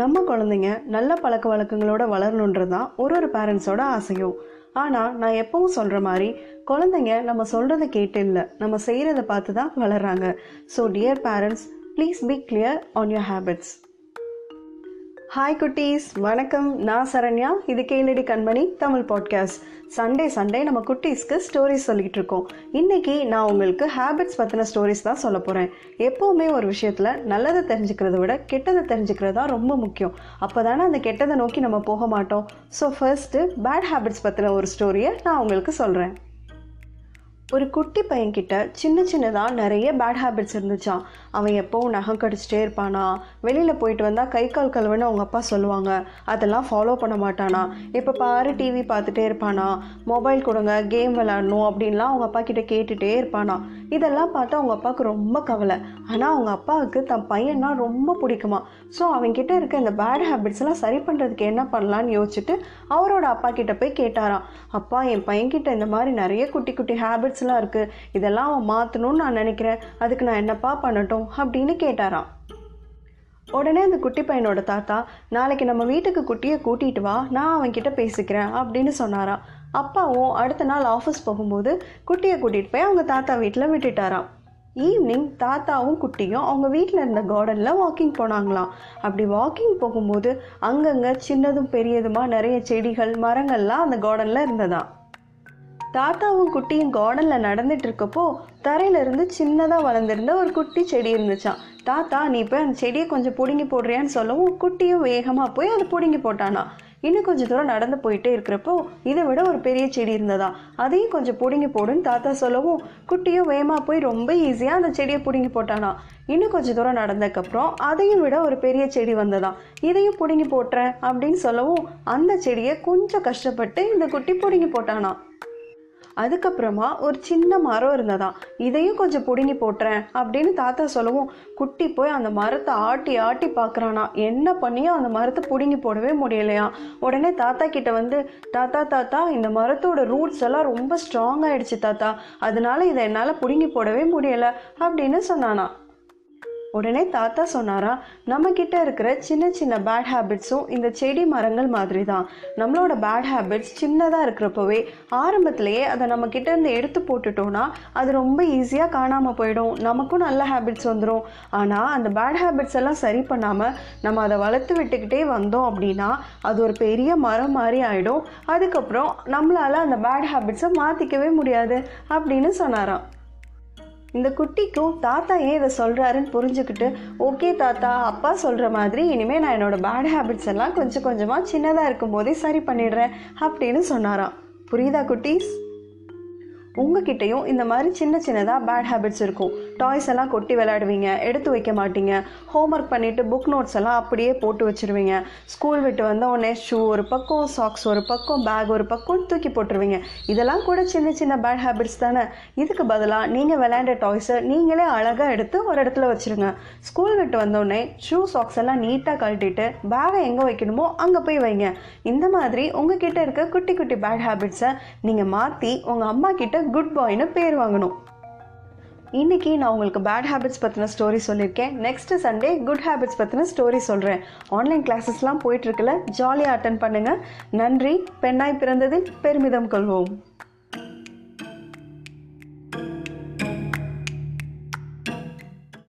நம்ம குழந்தைங்க நல்ல பழக்க வழக்கங்களோட வளரணுன்றது தான் ஒரு ஒரு பேரண்ட்ஸோட ஆசையும். ஆனால் நான் எப்பவும் சொல்கிற மாதிரி குழந்தைங்க நம்ம சொல்கிறத கேட்டு இல்லை. நம்ம செய்கிறத பார்த்து தான் வளர்கிறாங்க so dear parents please be clear on your habits hi குட்டீஸ். வணக்கம். நான் சரண்யா. இது கேளடி கண்மணி தமிழ் பாட்காஸ்ட் சண்டே சண்டே நம்ம குட்டீஸ்க்கு ஸ்டோரிஸ் சொல்லிட்டு இருக்கோம். இன்னைக்கு நான் உங்களுக்கு ஹேபிட்ஸ் பற்றின ஸ்டோரிஸ் தான் சொல்ல போகிறேன் எப்போவுமே ஒரு விஷயத்தில் நல்லதை தெரிஞ்சுக்கிறத விட கெட்டதை தெரிஞ்சுக்கிறது தான் ரொம்ப முக்கியம். அப்போ தானே அந்த கெட்டதை நோக்கி நம்ம போக மாட்டோம். ஸோ ஃபர்ஸ்ட்டு பேட் ஹேபிட்ஸ் பற்றின ஒரு ஸ்டோரியை நான் உங்களுக்கு சொல்கிறேன் ஒரு குட்டி பையன்கிட்ட சின்ன சின்னதாக நிறைய பேட் ஹேபிட்ஸ் இருந்துச்சான் அவன் எப்போவும் நகம் கடிச்சிட்டே இருப்பானா? வெளியில் போயிட்டு வந்தால் கை கால் கழுவுன்னு அவங்க அப்பா சொல்லுவாங்க. அதெல்லாம் ஃபாலோ பண்ண மாட்டானா? இப்போ பாரு டிவி பார்த்துட்டே இருப்பானா? மொபைல் கொடுங்க கேம் விளாடணும் அப்படின்லாம் அவங்க அப்பா கிட்ட கேட்டுகிட்டே இருப்பானா? இதெல்லாம் பார்த்து அவங்க அப்பாவுக்கு ரொம்ப கவலை. ஆனால் அவங்க அப்பாவுக்கு தன் பையன்னா ரொம்ப பிடிக்குமா ஸோ அவன்கிட்ட இருக்க இந்த பேட் ஹேபிட்ஸ்லாம் சரி பண்ணுறதுக்கு என்ன பண்ணலான்னு யோசிச்சுட்டு அவரோட அப்பா கிட்ட போய் கேட்டாராம். அப்பா என் பையன்கிட்ட இந்த மாதிரி நிறைய குட்டி குட்டி ஹேபிட்ஸ் ஹேபிட்ஸ்லாம் இருக்குது இதெல்லாம் அவன் மாற்றணும்னு நான் நினைக்கிறேன். அதுக்கு நான் என்னப்பா பண்ணட்டும்? அப்படின்னு கேட்டாராம். உடனே அந்த குட்டி பையனோட தாத்தா நாளைக்கு நம்ம வீட்டுக்கு குட்டியை கூட்டிகிட்டு வா. நான் அவன்கிட்ட பேசிக்கிறேன். அப்படின்னு சொன்னாராம். அப்பாவும் அடுத்த நாள் ஆஃபீஸ் போகும்போது குட்டியை கூட்டிகிட்டு போய் அவங்க தாத்தா வீட்டில் விட்டுட்டாராம். ஈவினிங் தாத்தாவும் குட்டியும் அவங்க வீட்டில் இருந்த கார்டனில் வாக்கிங் போனாங்களாம். அப்படி வாக்கிங் போகும்போது அங்கங்கே சின்னதும் பெரியதுமாக நிறைய செடிகள் மரங்கள்லாம் அந்த கார்டனில் இருந்ததான் தாத்தாவும் குட்டியும் கார்டனில் நடந்துட்டு இருக்கப்போ தரையிலிருந்து சின்னதாக வளர்ந்துருந்த ஒரு குட்டி செடி இருந்துச்சான் தாத்தா நீ இப்போ அந்த செடியை கொஞ்சம் பிடுங்கி போடுறியான்னு சொல்லவும் குட்டியும் வேகமாக போய் அதை பிடுங்கி போட்டானா இன்னும் கொஞ்சம் தூரம் நடந்து போயிட்டே இருக்கிறப்போ இதை விட ஒரு பெரிய செடி இருந்ததா அதையும் கொஞ்சம் பிடுங்கி போடுன்னு தாத்தா சொல்லவும் குட்டியும் வேகமாக போய் ரொம்ப ஈஸியாக அந்த செடியை பிடுங்கி போட்டானா இன்னும் கொஞ்சம் தூரம் நடந்ததுக்கப்புறம் அதையும் விட ஒரு பெரிய செடி வந்ததாம். இதையும் பிடுங்கி போட்டுறேன் அப்படின்னு சொல்லவும் அந்த செடியை கொஞ்சம் கஷ்டப்பட்டு இந்த குட்டி பிடுங்கி போட்டானா அதுக்கப்புறமா ஒரு சின்ன மரம் இருந்ததாம். இதையும் கொஞ்சம் பிடுங்கி போட்டுறேன் அப்படின்னு தாத்தா சொல்லவும் குட்டி போய் அந்த மரத்தை ஆட்டி ஆட்டி பார்க்குறானா என்ன பண்ணியும் அந்த மரத்தை பிடுங்கி போடவே முடியலையா உடனே தாத்தா கிட்ட வந்து தாத்தா தாத்தா இந்த மரத்தோட ரூட்ஸ் எல்லாம் ரொம்ப ஸ்ட்ராங் ஆயிடுச்சு தாத்தா. அதனால இதை என்னால் பிடுங்கி போடவே முடியலை அப்படின்னு சொன்னானா உடனே தாத்தா சொன்னாரா நம்ம கிட்ட இருக்கிற சின்ன சின்ன பேட் ஹேபிட்ஸும் இந்த செடி மரங்கள் மாதிரி தான் நம்மளோட பேட் ஹேபிட்ஸ் சின்னதாக இருக்கிறப்பவே ஆரம்பத்திலேயே அதை நம்ம கிட்ட இருந்து எடுத்து போட்டுட்டோம்னா அது ரொம்ப ஈஸியாக காணாமல் போயிடும். நமக்கும் நல்ல ஹேபிட்ஸ் வந்துடும் ஆனால் அந்த பேட் ஹேபிட்ஸ் எல்லாம் சரி பண்ணாமல் நம்ம அதை வளர்த்து விட்டுக்கிட்டே வந்தோம் அப்படின்னா அது ஒரு பெரிய மரம் மாதிரி ஆகிடும் அதுக்கப்புறம் நம்மளால் அந்த பேட் ஹேபிட்ஸை மாற்றிக்கவே முடியாது அப்படின்னு சொன்னாராம். இந்த குட்டிக்கும் தாத்தா ஏன் இதை சொல்கிறாருன்னு புரிஞ்சுக்கிட்டு ஓகே தாத்தா அப்பா சொல்கிற மாதிரி இனிமேல் நான் என்னோடய பேட் ஹேபிட்ஸ் எல்லாம் கொஞ்சம் கொஞ்சமாக சின்னதாக இருக்கும்போதே சரி பண்ணிடுறேன் அப்படின்னு சொன்னாராம். புரியுதா குட்டீஸ்? உங்ககிட்டயும் இந்த மாதிரி சின்ன சின்னதாக பேட் ஹேபிட்ஸ் இருக்கும். டாய்ஸ் எல்லாம் கொட்டி விளையாடுவீங்க எடுத்து வைக்க மாட்டீங்க. ஹோம்ஒர்க் பண்ணிவிட்டு புக் நோட்ஸ் எல்லாம் அப்படியே போட்டு வச்சுருவீங்க. ஸ்கூல் விட்டு வந்த உடனே ஷூ ஒரு பக்கம் சாக்ஸ் ஒரு பக்கம் பேக் ஒரு பக்கம் தூக்கி போட்டுருவீங்க. இதெல்லாம் கூட சின்ன சின்ன பேட் ஹேபிட்ஸ் தானே. இதுக்கு பதிலாக நீங்கள் விளையாண்ட டாய்ஸை நீங்களே அழகாக எடுத்து ஒரு இடத்துல வச்சுருங்க. ஸ்கூல் விட்டு வந்தோடனே ஷூ சாக்ஸ் எல்லாம் நீட்டாக கழட்டிட்டு பேகை எங்கே வைக்கணுமோ அங்கே போய் வைங்க. இந்த மாதிரி உங்ககிட்ட இருக்க குட்டி குட்டி பேட் ஹேபிட்ஸை நீங்கள் மாற்றி உங்கள் அம்மா கிட்ட குட் பாய்னு பேர் வாங்கணும். இன்றைக்கி நான் உங்களுக்கு பேட் ஹேபிட்ஸ் பற்றின ஸ்டோரி சொல்லியிருக்கேன் நெக்ஸ்ட்டு சண்டே குட் ஹேபிட்ஸ் பற்றின ஸ்டோரி சொல்கிறேன் ஆன்லைன் கிளாஸஸ்லாம் போயிட்டுருக்குல ஜாலியாக அட்டன் பண்ணுங்கள் நன்றி பெண்ணாய் பிறந்ததில் பெருமிதம் கொள்வோம்.